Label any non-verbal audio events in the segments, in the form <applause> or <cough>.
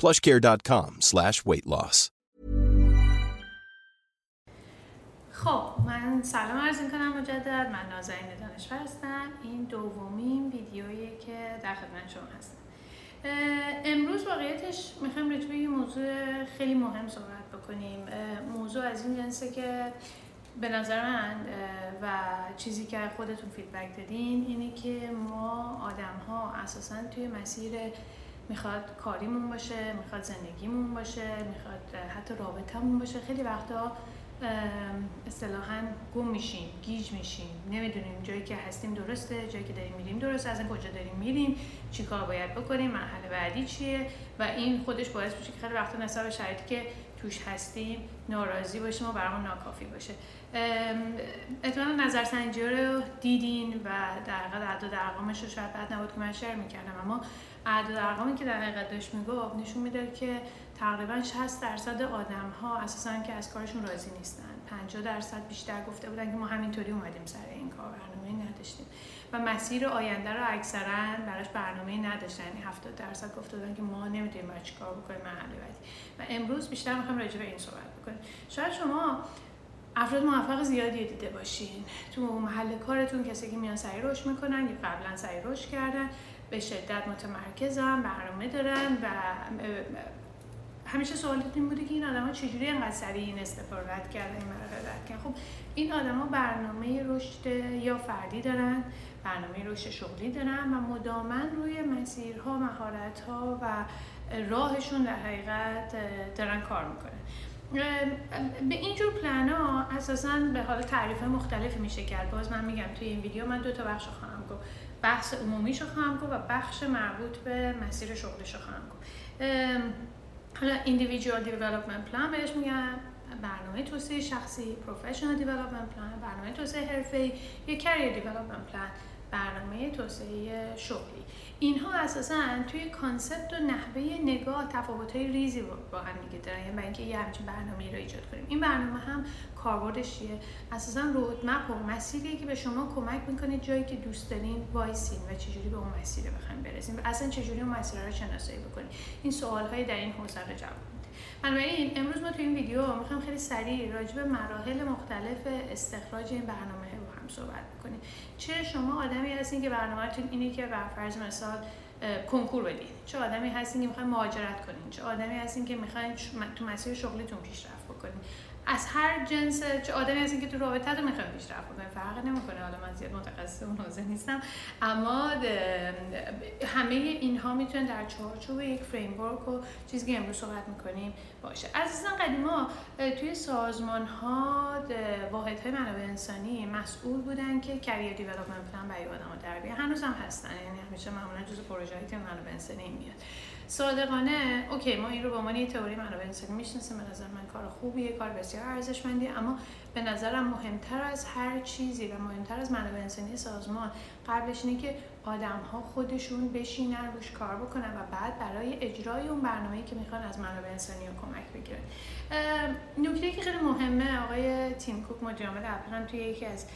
plushcare.com slash weight loss. خب من سلام عرض می‌کنم مجدد. من نازنین دانشور هستم. این دومین ویدیویی که در خدمت شما هستم. امروز واقعیتش می‌خوایم راجع یه موضوع خیلی مهم صحبت بکنیم. موضوع از این جنسه که به نظر من و چیزی که خودتون فیدبک دادین اینه که ما آدم ها اساسا توی مسیر می‌خواد کاریمون باشه می‌خواد زندگیمون باشه می‌خواد حتی رابطمون باشه. خیلی وقتا اصطلاحا گم میشیم گیج میشیم. نمی‌دونیم جایی که هستیم درسته جایی که داریم میریم درست از کجا داریم میریم؟ چی کار باید بکنیم؟ مرحله بعدی چیه؟ و این خودش باعث میشه که خیلی وقتا نسبت شرایطی که توش هستیم ناراضی باشیم و برامون ناکافی باشه. احتمالا نظرسنجی رو دیدین و در حقیقت اعداد ارقامش رو شاید بعد نبود که من شیر می‌کردم. اما اعداد ارقامی که در حقیقت داشت می‌گفت نشون میده که تقریبا 60 درصد آدم ها اساسا که از کارشون راضی نیستن. 50 درصد بیشتر گفته بودن که ما همینطوری اومدیم سر این کار برنامه نداشتیم. و مسیر آینده رو اکثرا براش برنامه نداشتن. یعنی 70 درصد گفته بودن که ما نمی‌دونیم باید چیکار بکنیم بعدی. و امروز بیشتر می‌خوام راجع به این صحبت بکنیم. شاید شما افراد موفق زیادی دیده باشین. تو محل کارتون کسی که میان سعی رشد می‌کنن یا قبلا سعی رشد کردن. به شدت متمرکزن برنامه دارن و همیشه سوالتون این بوده که این آدم ها چجوری اینقدر سریع این استفاده رد کردن این رد کردن؟ خب این آدما برنامه رشد یا فردی دارن برنامه رشد شغلی دارن و مدامن روی مسیرها مهارتها و راهشون در حقیقت دارن کار می‌کنن. به اینجور پلن ها اساسا به حال تعریف مختلفی میشه کرد. باز من میگم توی این ویدیو من دو تا بخش خواهم گفت. بحث عمومیشو خواهم گفت و بخش مربوط به مسیر شغلش خواهم گفت. حالا individual development plan بهش میگن برنامه توسعه شخصی professional development plan برنامه توسعه حرفه‌ای یا career development plan. برنامه توسعه شغلی. اینها اساسا توی کانسپت و نحوه نگاه تفاوت های ریزی با هم دیگه دارن. یعنی اینکه یه همچین برنامه رو ایجاد کنیم. این برنامه هم کاربردش چیه اساسا رودمپ و مسیری که به شما کمک می‌کنه جایی که دوست دارین وایسین و چجوری به اون مسیر بخوایم برسیم و اصلا چجوری اون مسیر رو شناسایی بکنیم این سوال های در این حوزه رو جواب بنابراین امروز ما تو این ویدیو می‌خوام خیلی سریع راجع به مراحل مختلف استخراج این برنامه رو هم صحبت بکنیم. چه شما آدمی هستین که برنامهتون اینه که بر فرض مثال کنکور بدین. چه آدمی هستین که می‌خواین مهاجرت کنین. چه آدمی هستین که می‌خواین تو مسیر شغلیتون پیشرفت از هر جنس چه آدمی هستین که تو رابطه رو می‌خواین پیشرفت بکنین فرق نمی‌کنه. حالا من زیاد متخصص اون حوزه نیستم. اما همه اینها می‌تونن در چارچوب یک فریم ورک و چیزی که امروز صحبت می‌کنیم باشه. عزیزان قدیما توی سازمان ها واحد های منابع انسانی مسئول بودن که کریر دیولپمنت پلان برای آدم در بیان هنوز هم هستن یعنی همیشه معمولا جزء پروژه های منابع انسانی میاد. صادقانه اوکی ما این رو به عنوان یه تئوری منابع انسانی می‌شناسیم به نظر من کار خوبیه کار بسیار ارزشمندی اما به نظرم مهمتر از هر چیزی و مهمتر از منابع انسانی سازمان قبلش اینه که آدم ها خودشون بشینن روش کار بکنن و بعد برای اجرای اون برنامه‌ای که می‌خوان از منابع انسانی رو کمک بگیرن. نکته که خیلی مهمه آقای تیم کوک مدیر عامل اپل توی یکی از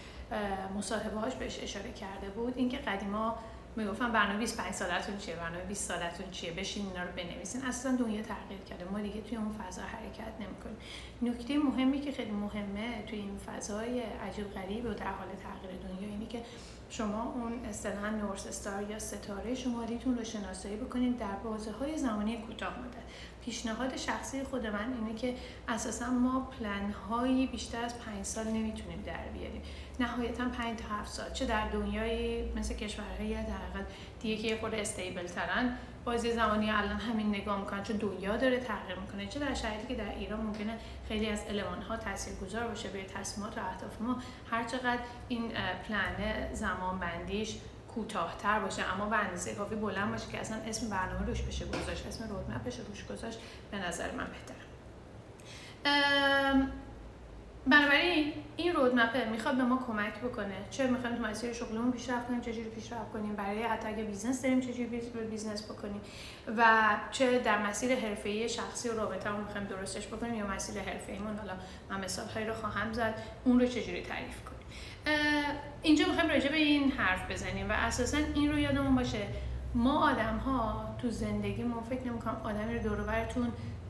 مصاحبه هاش بهش اشاره کرده بود اینکه قدیما می‌گفتم برنامه 25 سالتون چیه برنامه 20 سالتون چیه بشین اینا رو بنویسین اصلا دنیا تغییر کرده ما دیگه توی اون فضا حرکت نمی‌کنیم نکته مهمی که خیلی مهمه توی این فضای عجیب غریب و در حال تغییر دنیا اینه که شما اون اصطلاحا نورس استار یا ستاره شمالیتون رو شناسایی بکنید در بازه های زمانی کوتاه مدت پیشنهاد شخصی خود من اینه که اساسا ما پلن هایی بیشتر از پنج سال نمی‌تونیم در بیاریم نهایتا 5 تا 7 سال چه در دنیای مثل کشورهای در حقیقت دیگه که یه خورده استیبل ترن. بازی زمانی الان همین نگاه می‌کنن چون دنیا داره تغییر می‌کنه چه در شرایطی که در ایران ممکنه خیلی از المان ها تاثیرگذار باشه به تصمیمات و اهداف ما هر چقدر این پلن زمان بندیش کوتاهتر باشه. اما به اندازه کافی بلند باشه که اصلا اسم برنامه روش بشه گذاشت اسم رودمپ بشه روش گذاشت به نظر من بهتره. بنابراین این roadmap ه می‌خواد به ما کمک بکنه. چه می‌خوایم تو مسیر شغلمون پیشرفت کنیم چجوری پیشرفت کنیم برای حتی اگه business داریم چجوری business بکنیم و چه در مسیر حرفه‌ای شخصی و رابطه‌مون می‌خوایم درستش بکنیم یا مسیر حرفه‌ایمون. حالا من مثال رو خواهم زد. اون رو چجوری تعریف کنیم؟ اینجا می‌خوایم راجع به این حرف بزنیم و اساسا این رو یادمون باشه. ما آدم ها تو زندگی ما فکر نمی‌کنم آدمی رو دور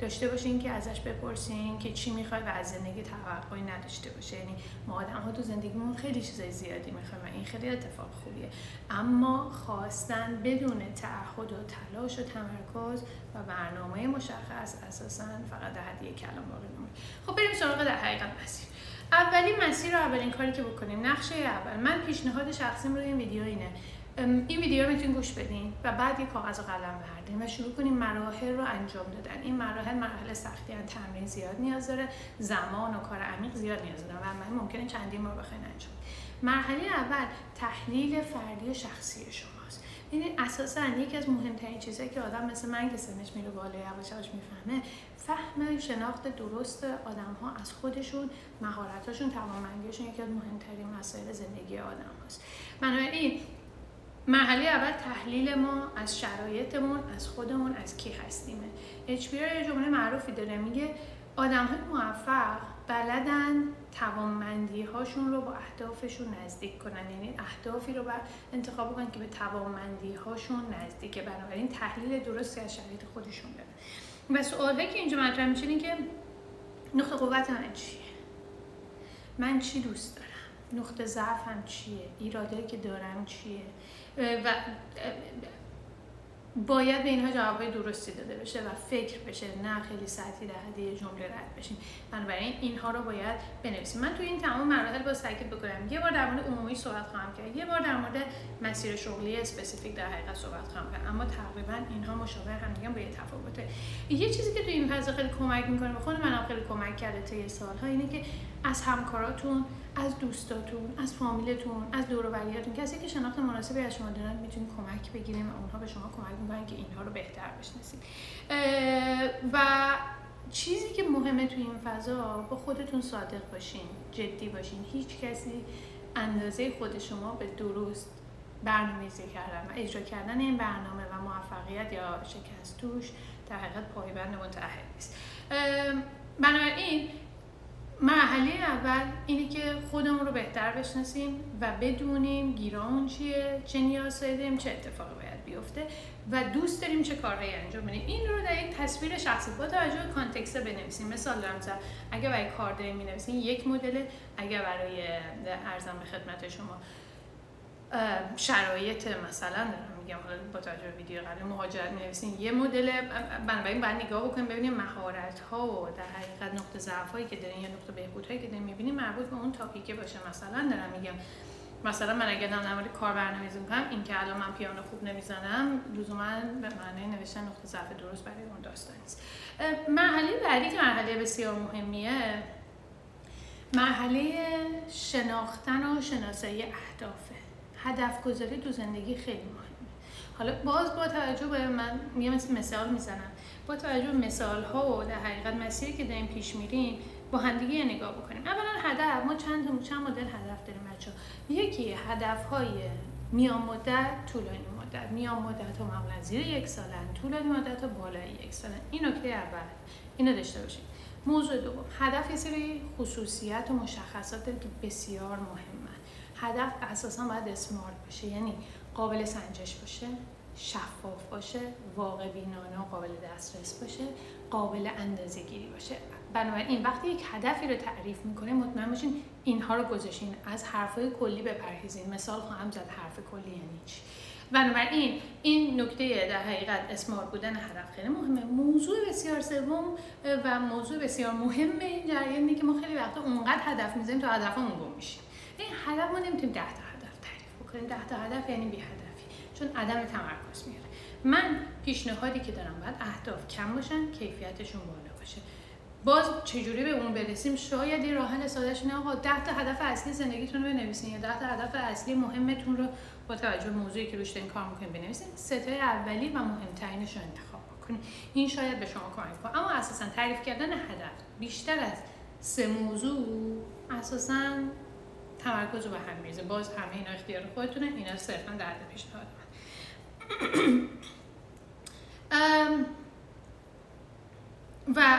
داشته باشین که ازش بپرسین که چی می‌خوای و از زندگی توقعی نداشته باشه. یعنی ما آدم ها تو زندگیمون خیلی چیزای زیادی می‌خوایم و این خیلی اتفاق خوبیه. اما خواستن بدون تعهد و تلاش و تمرکز و برنامه مشخص اساسا فقط در حد یک کلام باقی خب بریم سراغ در حقیقت مسیر. اولین مسیر رو اولین کاری که بکنیم نقشه اول. من پیشنهاد شخصیم روی این ویدیو اینه. این ویدیو رو می‌تونید گوش بدین و بعد یک کاغذ و قلم بردین و شروع کنیم مراحل رو انجام دادن. این مراحل مراحل سختی هن. تمرین زیاد نیاز داره زمان و کار عمیق زیاد نیاز داره و ممکنه چندین بار بخواین انجام مرحله اول تحلیل فردی و شخصی شماست. این اساسا یکی از مهمترین چیزهایی که آدم مثل من که سنش میره بالا یواش یواش می‌فهمه فهم شناخت درست آدم ها از خودشون مهارتاشون توانمندیشون یکی از مهمترین مسائل زندگی آدم هاست بنابراین مرحله اول تحلیل ما از شرایطمون از خودمون از کی هستیمه. HBR یه جمله معروفی داره میگه آدم های موفق بلدن توانمندی هاشون رو با اهدافشون نزدیک کنن. یعنی اهدافی رو بر انتخاب کنن که به توانمندی هاشون نزدیکه. بنابراین تحلیل درستی از شرایط خودشون دارن و سوالی که اینجا مطرح میشه این که نقطه قوت من چیه؟ من چی دوست دارم؟ نقطه ضعفم چیه؟ ایراده که دارم چیه؟ و باید به اینها جوابای درستی داده بشه و فکر بشه نه خیلی سطحی در حد جمله رد بشیم. بنابراین اینها رو باید بنویسیم. من توی این تمام مراحل با تاکید بکنم یه بار در مورد عمومی صحبت خواهم کرد. یه بار در مورد مسیر شغلی اسپسیفیک در حقیقت صحبت خواهم کرد. اما تقریبا اینها مشابه هم دیگه با یه تفاوته. یه چیزی که توی این فضا خیلی کمک می‌کنه به خود منم خیلی کمک کرده طی سالها اینه که از همکاراتون از دوستاتون از فامیلتون از دور و کسی که شناخت مناسبی از شما دارن می‌تونید کمک بگیریم و اونها به شما کمک می‌کنن که اینها رو بهتر بشناسید و چیزی که مهمه توی این فضا با خودتون صادق باشین جدی باشین. هیچ کسی اندازه خود شما به درست برنامه‌ریزی کردن و اجرا کردن این برنامه و موفقیت یا شکست توش در حقیقت پایبند متعهد نیست. بنابراین مرحله اول اینه که خودمون رو بهتر بشناسیم و بدونیم گیران چیه چه نیاز داریم چه اتفاقی باید بیفته و دوست داریم چه کارهایی انجام بدیم. این رو در یک تصویر شخصی با توجه به کانتکست بنویسیم. مثال دارم اگه برای کار داریم می‌نویسیم یک مدل اگر برای ارزم به خدمت شما شرایط مثلا دارم. میگم با توجه به ویدیو قبل مهاجرت می‌نویسین یه مدل بنابراین بعد نگاه بکنیم ببینیم مهارت ها و در حقیقت نقطه ضعف هایی که دارین یا نقطه بهبود هایی که دارین می‌بینیم مربوط به اون تاپیکه باشه. مثلا دارم میگم مثلا من اگه دارم در کار برنامه‌ریزی می‌کنم این که الان من پیانو خوب نمی‌زنم لزوما به معنی نوشتن نقطه ضعف درست برای اون داستان نیست. مرحله بعدی که مرحله بسیار مهمیه مرحله شناختن و شناسایی اهدافه. هدف گذاری تو زندگی خیلی مهمه. حالا باز با توجه به من یه مثال می‌زنم. با توجه به مثال ها و در حقیقت مسیری که داریم پیش میریم با همدیگه نگاه بکنیم. اولا هدف ما چند چند مدل هدف داریم بچه یکی هدف های میان مدت طولانی مدت. میان مدت ها معمولا زیر یک سالن طولانی مدت ها بالای یک سالن. این نکته اول. اینو داشته باشیم موضوع دوم. هدف یه سری خصوصیت و مشخصات که بسیار مهمه. هدف اساسا باید اسمارت باشه. یعنی قابل سنجش باشه شفاف باشه واقع بینانه و قابل دسترس باشه قابل اندازه گیری باشه. بنابراین وقتی یک هدفی رو تعریف می‌کنه مطمئن باشین اینها رو گذاشین. از حرفای کلی بپرهیزین. مثال خواهم زد حرف کلی یعنی چی؟ بنابراین این نکته در حقیقت اسمارت بودن هدف خیلی مهمه. موضوع بسیار سوم و موضوع بسیار مهمه این جریان که ما خیلی وقتا اونقدر هدف می‌زنیم تا هدفمون گم میشیم. این هدف ما نمی‌تونیم ده بکنیم ده تا هدف یعنی بی هدفی چون عدم تمرکز میاره. من پیشنهادی که دارم باید اهداف کم باشن کیفیتشون بالا باشه. باز چجوری به اون برسیم؟ شاید یه راه حل سادهش اینه آقا 10 تا هدف اصلی زندگیتون رو بنویسین یا 10 تا هدف اصلی مهمتون رو با توجه به موضوعی که روش دارین کار می‌کنین بنویسین. سه اولی و مهمترینش رو انتخاب کنین این شاید به شما کمک کنه. اما اساسا تعریف کردن هدف بیشتر از سه موضوع اساسا تمرکز رو به هم میریزه. باز همه اینا اختیار خودتونه اینا صرفا در پیشنهاد <clears throat> و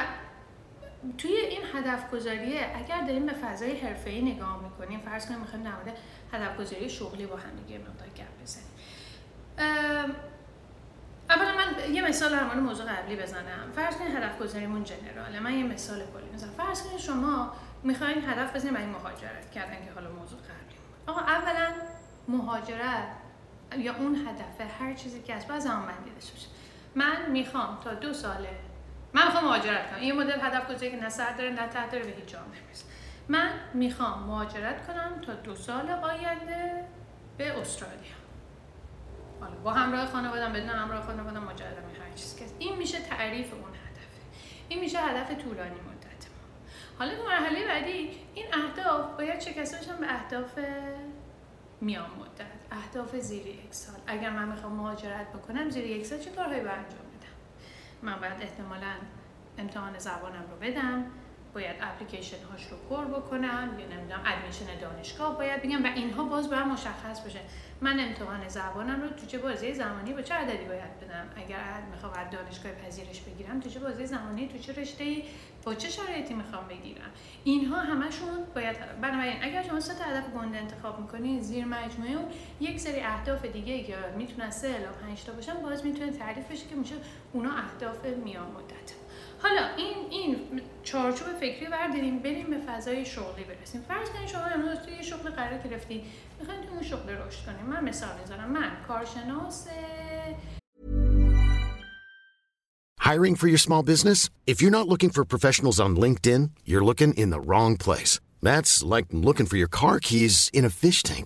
توی این هدف گذاریه اگر داریم به فضای حرفه‌ای نگاه می‌کنیم فرض کنیم می‌خوایم در هدف گذاری شغلی با هم دیگه مقدار گپ بزنیم. اولا من یه مثال در موضوع قبلی بزنم. فرض کنید هدف گذاریمون جنراله. من یه مثال کلی می‌زنم فرض کنید شما می‌خواین هدف بزنید برای مهاجرت کردن که حالا موضوع قبلی آقا اولا مهاجرت یا اون هدف هر چیزی که از باز زمان بندی داشته من می‌خوام تا دو ساله من می‌خوام مهاجرت کنم. این مدل هدف گذاری که نه داره نه تحت داره به هیچ جا نمی‌رسه. من می‌خوام مهاجرت کنم تا دو سال آینده به استرالیا. حالا با همراه خانوادم بدون همراه خانوادم مجرد هر چیز که این میشه تعریف اون هدفه این میشه هدف طولانی حالا تو مرحله بعدی این اهداف باید شکسته بشن به اهداف میان مدت اهداف زیر یک سال. اگر من می‌خوام مهاجرت بکنم زیر یک سال چه کارهایی باید انجام بدم؟ من باید احتمالا امتحان زبانم رو بدم. باید اپلیکیشن هاش رو پر بکنم یا نمی‌دونم ادمیشن دانشگاه باید بگم و اینها باز باید مشخص باشه من امتحان زبانم رو تو چه بازی زمانی با چه عددی باید بدم؟ اگر می‌خوام دانشگاه پذیرش بگیرم تو چه بازی زمانی تو چه رشته با چه شرایطی می‌خوام بگیرم؟ اینها همشون باید بنابراین اگر شما سه تا هدف گنده انتخاب می‌کنید زیر مجموعه اون یک سری اهداف دیگه که می‌تونن سه الی 5 تا باشن باز می‌تونه تعریف بشه که میشه اونا اهداف میان مدت. حالا این این چارچوب فکری برداریم بریم به فضای شغلی برسیم فرض کنید شما امروز توی یه شغل قرار گرفتید می‌خواین توی اون شغل رشد کنیم من مثال می‌زنم من کارشناس Hiring for your small business? If you're not looking for professionals on LinkedIn, you're looking in the wrong place. That's like looking for your car keys in a fish tank.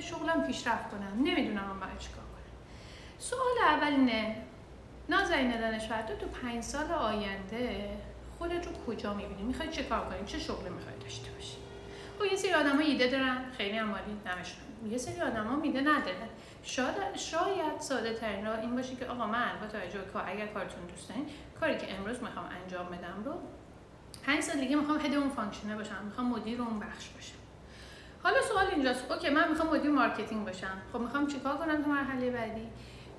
شغلم پیشرفت کنم. نمی‌دونم من باید چیکار کنم. سوال اول اینه نازنین دانشور تو پنج سال آینده خودت رو کجا می‌بینی؟ می‌خوای چه کار کنی؟ چه شغلی می‌خوای داشته باشی؟ خب یه سری آدما ایده دارن. خیلی هم نمشون یه سری آدما ایده ندارن. شاید شاید ساده ترین راه این باشه که آقا من با توجه کار اگر کارتون دوست دارین کاری که امروز می‌خوام انجام بدم رو پنج سال دیگه می‌خوام head اون function ه باشم. می‌خوام مدیر اون بخش باشم. حالا سوال اینجاست. okay من می‌خوام مدیر marketing باشم. خب می‌خوام چیکار کنم تو مرحله بعدی؟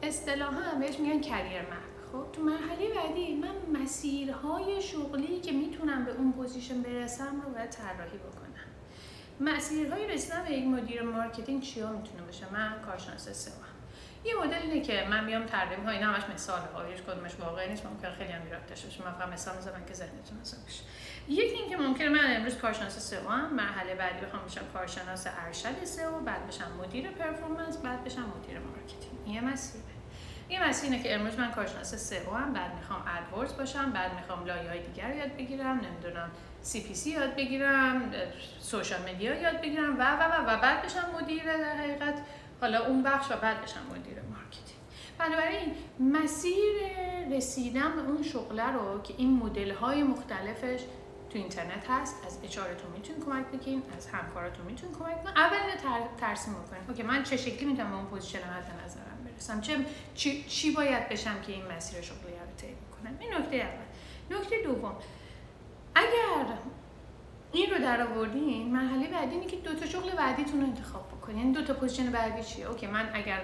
اصطلاحا بهش میگن career map خب تو مرحله بعدی من مسیرهای شغلی که می‌تونم به اون position برسم رو باید طراحی بکنم. مسیرهای رسیدن به یک مدیر marketing چیا می‌تونه باشه؟ من کارشناس SEO یه مدل اینه که من میام ترجمه ها اینا همش مثال ها هیچ کدومش واقعی نیست ممکن خیلی هم ایراد داشته باشه. من فقط مثال می‌زنم که ذهنتون مثلا بشه یکی اینکه ممکنه من امروز کارشناس SEO ام مرحله بعدی بخوام بشم کارشناس ارشد SEO بعد بشم مدیر performance بعد بشم مدیر marketing. این مسیره. این مسیر اینه که امروز من کارشناس SEO ام بعد می‌خوام AdWords باشم بعد می‌خوام لایه های دیگر یاد بگیرم نمی‌دونم CPC یاد بگیرم social media یاد بگیرم و و و و بعد بشم مدیر در حقیقت. حالا اون بخش و بعد بشم مدیر marketing. بنابراین مسیر رسیدن به اون شغله رو که این مدل های مختلفش تو اینترنت هست از HR تون می‌تونین کمک بگیرین از همکاراتون می‌تونین کمک بگیرین اول ترسیم بکنین okay من چه شکلی می‌تونم اون position مد نظرم برسم؟ چه چی, چی باید بشم که این مسیر شغلی رو طی کنم این نکته اول. نکته دوم. اگر این رو در آوردین مرحله بعدی اینه که دو تا شغل بعدیتون رو انتخاب بکنین. یعنی دو تا position بعدی چیه؟ okay من اگر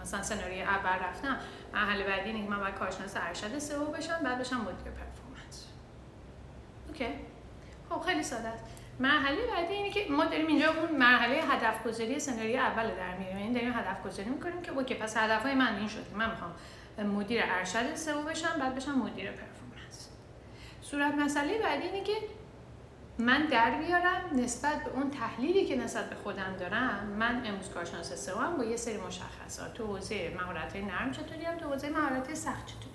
مثلا سناریوی اول رفتم مرحله بعدی اینه که من باید کارشناس ارشد SEO بشم بعد بشم مدیر okay. خب خیلی ساده است. مرحله بعدی اینه که ما داریم اینجا اون مرحله هدف گذاری سناریوی اول در میاریم. یعنی داریم هدف گذاری می‌کنیم که okay پس هدفهای من این شد من می‌خوام مدیر ارشد SEO بشم بعد بشم مدیر performance. صورت مسئله بعدی اینه که من در بیارم نسبت به اون تحلیلی که نسبت به خودم دارم. من امروز کارشناس SEO ام با یه سری مشخصات تو حوزه مهارت نرم چطوری هم تو حوزه مهارت سخت چطوری.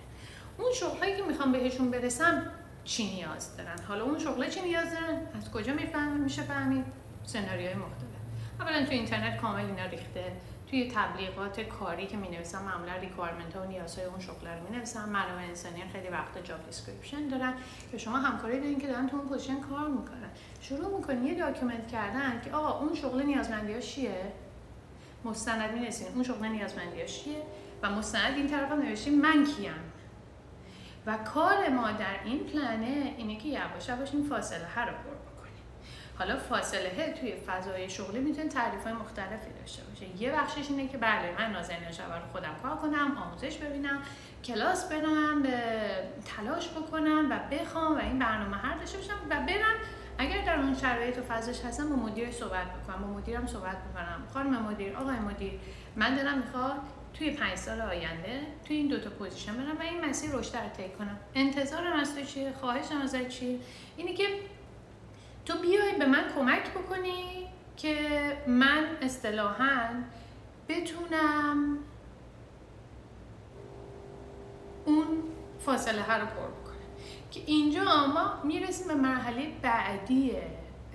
اون شغلایی که می‌خوام بهشون برسم چی نیاز دارن؟ حالا اون شغله چی نیاز دارن؟ از کجا می‌فهمم میشه فهمید؟ سناریوهای مختلف. اولا تو اینترنت کامل اینا ریخته. توی تبلیغات کاری که می نویسم معمولا requirement ها و نیازهای اون شغل رو می نویسم منابع انسانی خیلی وقت job description دارن. که شما همکاری دارین که دارن تو اون position کار می‌کنن. شروع می‌کنین یه document کردن که آقا اون شغل نیازمندی چیه؟ مستند می اون شغل نیازمندی چیه؟ و مستند این طرف نوشتیم من کیم؟ و کار ما در این پلنه اینه که یواش یواش این فاصله هر رو حالا فاصله توی فضای شغلی می‌تونه تعریف های مختلفی داشته باشه. یه بخشش اینه که بله من نازنین شبر خودم کار کنم آموزش ببینم کلاس برم تلاش بکنم و بخوام و این برنامه هر داشته باشم و برم. اگر در اون شرایط و فضاش هستم با مدیر صحبت بکنم با مدیرم صحبت بکنم. خانم مدیر آقای مدیر من دلم می‌خواد توی پنج سال آینده توی این دوتا position برم و این مسیر رشد رو طی کنم. انتظارم از تو چیه؟ خواهشم ازت چیه؟ اینه که تو بیای به من کمک بکنی که من اصطلاحا بتونم اون فاصله ها رو پر بکنم. که اینجا ما می‌رسیم به مرحله بعدی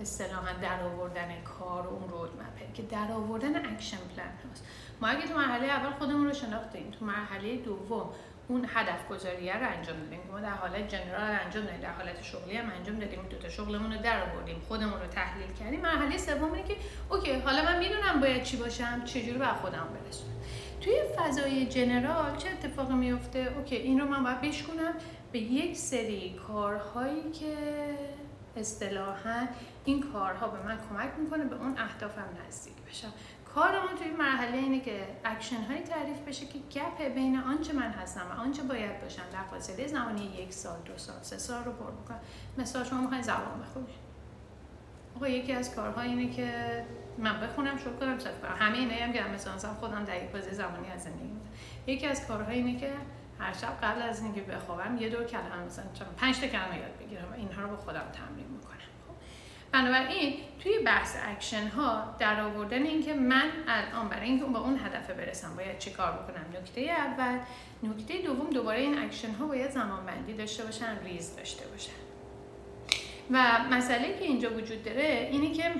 اصطلاحا در آوردن کار و اون roadmap ه که در آوردن action plan هست ما اگه تو مرحله اول خودمون رو شناختیم تو مرحله دوم اون هدف گذاریه رو انجام دادیم ما در حالت general انجام دادیم در حالت شغلی هم انجام دادیم دو تا شغلمون رو در آوردیم خودمون رو تحلیل کردیم. مرحله سوم اینه که okay حالا من می‌دونم باید چی باشم چجوری به خودم برسونم. توی فضای general چه اتفاقی میفته okay این رو من باید بشکنم به یک سری کارهایی که اصطلاحا این کارها به من کمک می‌کنه به اون اهدافم نزدیک بشم. کار ما توی مرحله اینه که اکشن هایی تعریف بشه که gap بین آنچه من هستم و آنچه باید باشم در فاصله زمانی یک سال دو سال سه سال رو پر بکنم مثلا شما می‌خواین زبان بخونید. آقا یکی از کارها اینه که من بخونم شروع کنم صرف کنم. همه اینایی هم که مثلا خودم در یک بازه زمانی از زندگی یکی از کارها اینه که هر شب قبل از اینکه بخوابم یه دور کلمه مثلا پنج تا کلمه یاد بگیرم و اینها رو با خودم تمرین می‌کنم. بنابراین توی بحث اکشن ها در آوردن اینکه من الان برای اینکه به اون هدف برسم باید چه کار بکنم نکته اول. نکته دوم دوباره این اکشن ها باید زمان بندی داشته باشن ریز داشته باشن. و مسئله که اینجا وجود داره اینه که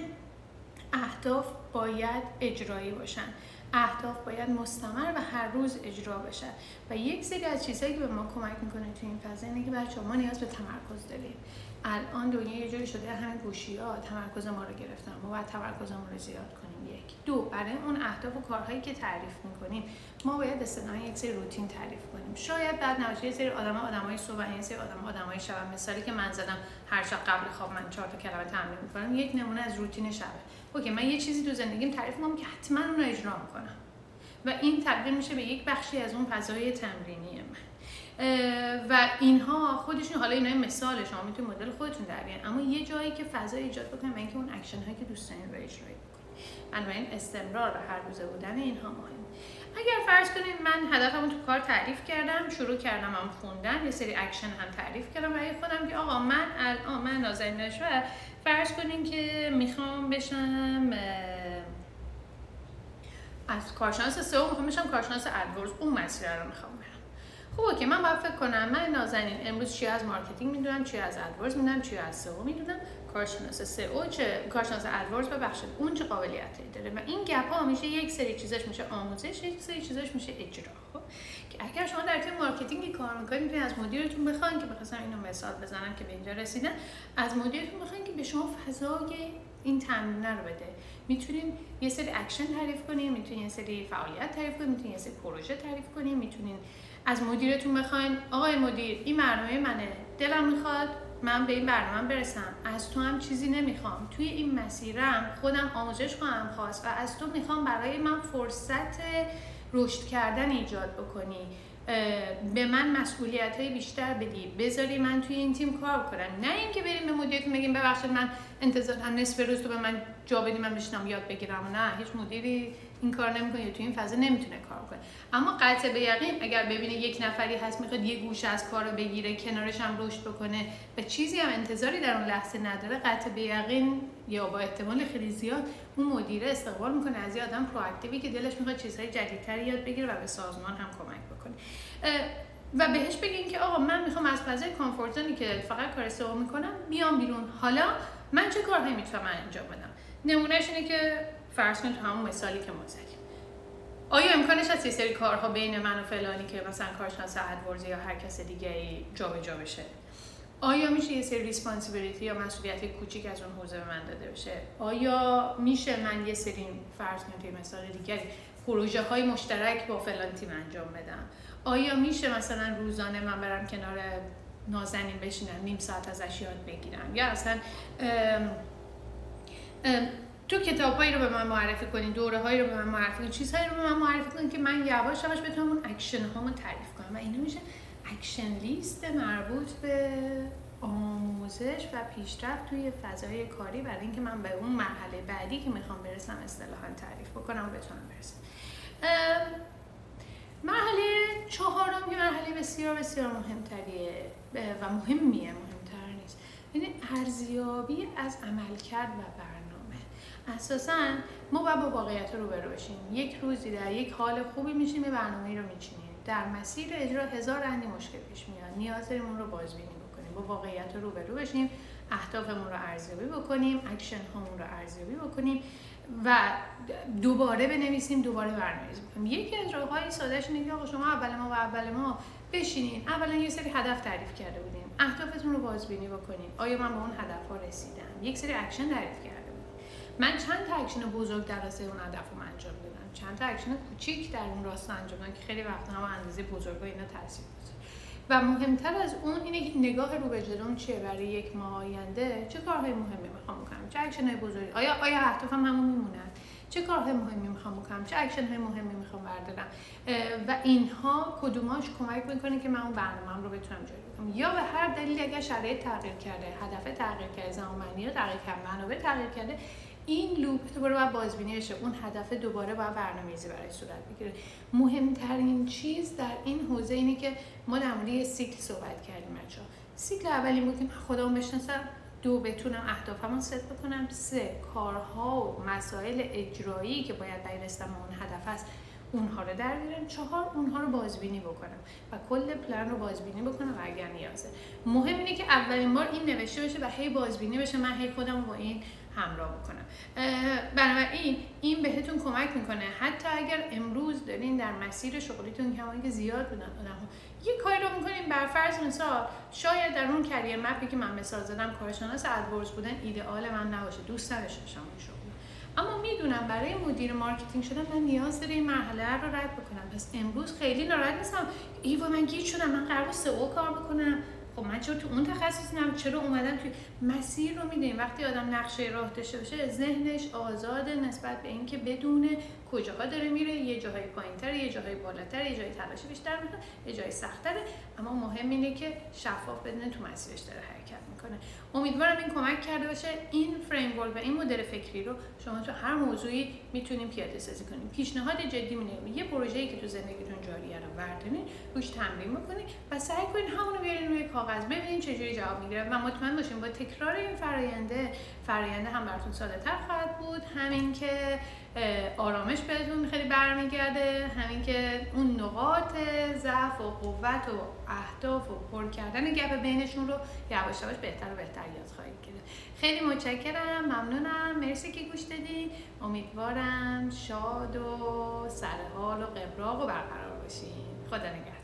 اهداف باید اجرایی باشن. اهداف باید مستمر و هر روز اجرا بشن و یک سری از چیزهایی که به ما کمک می‌کنه توی این فضا اینه که بچه ما نیاز به تمرکز داریم. الان دنیا یه جوری شده همین گوشی ها تمرکز ما رو گرفتن. ما باید تمرکزمون رو زیاد کنیم. یک. دو. برای اون اهداف و کارهایی که تعریف می‌کنیم ما باید اصطلاحا یک سری روتین تعریف کنیم. شاید بعد نباشه یه سری آدم آدمای صبح یه سری آدم آدمای شب مثالی که من زدم هر شب قبل خواب من چهار تا کلمه تمرین می‌کنم. یک نمونه از روتین شبه. اوکی من یه چیزی تو زندگیم تعریف می‌کنم که حتما اون رو اجرا می‌کنم. و این تبدیل میشه به یک بخشی از اون فضای تمرینی من. و اینها خودشون حالا اینا مثال شما می‌تونید مدل خودتون در بیان اما یه جایی که فضا ایجاد بکنه اینکه اون اکشن هایی که دوست دارین رو اجرا بنابراین استمرار و هر روزه بودن اینها مهم. اگر فرض کنید من هدفمو تو کار تعریف کردم شروع کردم هم خوندن یه سری اکشن هم تعریف کردم برای خودم که آقا من الان من نازنین نشوه فرض کنین که می‌خوام بشم از کارشناس SEO می‌خوام بشم کارشناس AdWords اون مسیر رو می‌خوام خب okay من باید فکر کنم من نازنین امروز چی از marketing می‌دونم چی از AdWords می‌دونم چی از SEO می‌دونم. کارشناس SEO چه کارشناس AdWords ببخشید اون چه قابلیتی داره و این gap ها میشه یک سری چیزاش میشه آموزش یک سری چیزاش میشه اجرا خب؟ که اگر شما در تیم marketing کار می‌کنید می‌تونید از مدیرتون بخواین که بخواستم اینو مثال بزنم که به اینجا رسیدن از مدیرتون بخواین که به شما فضای این تمرین رو بده. می‌تونین یه سری اکشن تعریف کنین می‌تونین یه سری فعالیت تعریف کنین می‌تونین یه سری پروژه تعریف کنین می‌تونین از مدیرتون بخواین. آقای مدیر این برنامه منه. دلم می‌خواد من به این برنامه برسم. از تو هم چیزی نمی‌خوام. توی این مسیرم خودم آموزش خواهم خواست و از تو می‌خوام برای من فرصت رشد کردن ایجاد بکنی. به من مسئولیت های بیشتر بدی. بذاری من توی این تیم کار کنم. نه اینکه بریم به مدیرتون بگیم ببخشید من انتظارم نصف روز تو به من جا بدی من بشنم یاد بگیرم. نه هیچ مدیری این کار نمی‌کنه توی این فضا نمی‌تونه کار کنه. اما قطع به یقین اگر ببینه یک نفری هست می‌خواد یه گوشه از کار رو بگیره کنارش هم رشد بکنه و چیزی هم انتظاری در اون لحظه نداره قطع به یقین یا با احتمال خیلی زیاد اون مدیره استقبال می‌کنه از یه آدم پرواکتیوی که دلش می‌خواد چیزهای جدیدتری یاد بگیره و به سازمان هم کمک بکنه. و بهش بگین که آقا من می‌خوام از فضای کامفورت که فقط کار سئو می‌کنم بیام بیرون. حالا من چه کارهایی می‌تونم انجام بدم؟ نمونهش اینه که فرض کنید همون مثالی که ما زدیم. آیا امکانش هست یه سری کارها بین من و فلانی که مثلا کارشناس AdWords یا هر کس دیگه ای جابجا بشه؟ آیا میشه یه سری responsibility یا مسئولیت کوچیک از اون حوزه به من داده بشه؟ آیا میشه من یه سری فرض کنید مثال دیگری پروژه های مشترک با فلان تیم انجام بدم؟ آیا میشه مثلا روزانه من برم کنار نازنین بشینم نیم ساعت ازش یاد بگیرم؟ یا اصلا ام ام تو کتابهایی رو به من معرفی کنین دوره هایی رو به من معرفی کنین چیزهایی رو به من معرفی کنین که من یواش یواش بتونم اون اکشن هامو تعریف کنم. و اینا میشه action list مربوط به آموزش و پیشرفت توی فضای کاری برای اینکه من به اون مرحله بعدی که می‌خوام برسم اصطلاحا تعریف بکنم و بتونم برسم. مرحله چهارم که مرحله بسیار بسیار مهمتریه و مهمیه مهمتر نیست. یعنی ارزیابی از عملکرد و برنامه اساسا ما باید با واقعیت رو برو بشیم. یک روزی در یک حال خوبی میشیم یه برنامه رو میچینیم. در مسیر اجرا هزار و اندی مشکل پیش میاد. نیاز داریم اون رو بازبینی بکنیم. با واقعیت رو برو بشیم اهدافمون رو ارزیابی بکنیم اکشن هامون رو ارزیابی بکنیم و دوباره بنویسیم دوباره برنامه‌ریزی بکنیم. یکی از راههای سادهش اینه که شما اول ما و اول ما بشینین. اولا یه سری هدف تعریف کرده بودیم. اهدافتون رو بازبینی بکنیم. آیا من به اون هدف ها رسیدم؟ یک سری اکشن تعریف بودیم من چند تا اکشن بزرگ در راستای اون هدف رو انجام دادم. چند تا اکشن کوچیک در اون راستا انجام دادم که خیلی وقتا هم اندازه بزرگ اینا تاثیر و مهمتر از اون اینه که نگاه رو به جلوم چیه برای یک ماه آینده؟ چه کارهای مهمی می‌خوام بکنم؟ چه اکشن های بزرگی؟ آیا آیا اهدافم همون میمونن؟ چه کارهای مهمی می‌خوام بکنم؟ چه اکشن های مهمی می‌خوام بردارم؟ و اینها کدوماش کمک می‌کنه که من اون برنامه‌ام رو بتونم جلو بکنم. یا به هر دلیلی اگر شرایط تغییر کرده هدف تغییر کرده زمانی رو تغییر کرده منابع تغییر کرده این loop دوباره باید بازبینی بشه. اون هدف دوباره باید برنامه‌ریزی برای صورت بگیره. مهمترین چیز در این حوزه اینه که ما در مورد سیکل صحبت کردیم بچه‌ها سیکل اولی بود که بشناسم دو بتونم اهدافمو ست بکنم سه کارها و مسائل اجرایی که باید برای رسیدن اون هدف هست اونها رو در بیارم چهار اونها رو بازبینی بکنم و کل پلن رو بازبینی بکنم و اگر نیازه مهم اینه که اولین بار این نوشته بشه و هی بازبینی بشه. من هی خودم با این همراه بکنم. بنابراین این بهتون کمک می‌کنه. حتی اگر امروز دارین در مسیر شغلیتون کمایی که زیاد بودن آدم یه کاری رو می‌کنین بر فرض مثال شاید در اون career map ی که من مثال زدم کارشناس AdWords بودن ایدئال من نباشه. دوست نداشته شغل اما می‌دونم برای مدیر marketing شدن من نیاز داره این مرحله رو رد بکنم. پس امروز خیلی ناراحت نیستم. ای وای من گیج شدم. من قرار SEO کار بکنم. خب من چرا تو اون تخصص نم چرا اومدم توی مسیر رو میدیم وقتی آدم نقشه راه داشته باشه ذهنش آزاده نسبت به اینکه بدونه کجاها داره میره. یه جاهای پایینتر یه جاهای بالاتر یه جای تلاش بیشتر می‌کنه یه جای سختره اما مهم اینه که شفاف بدونه تو مسیرش داره حرکت می‌کنه. امیدوارم این کمک کرده باشه. این فریم و این مدل فکری رو شما تو هر موضوعی می‌تونیم پیاده سازی کنیم. پیشنهاد جدی میدیم یه پروژه‌ای که تو زندگیتون جاریه رو بردارین روش تمرین می‌کنید و سعی کنید همون بیارین روی کاغذ. ببینید چجوری جواب می‌گیره. و مطمئن باشین با تکرار این فراینده فراینده هم براتون ساده تر خواهد بود. همین که آرامش بهتون خیلی برمیگرده. همین که اون نقاط ضعف و قوت و اهداف و پر کردن گپ بینشون رو یواش یواش بهتر و بهتر یاد خواهید گرفت. خیلی متشکرم. ممنونم. مرسی که گوش دادین امیدوارم شاد و سرحال و قبراق و برقرار باشین. خدا نگهدار.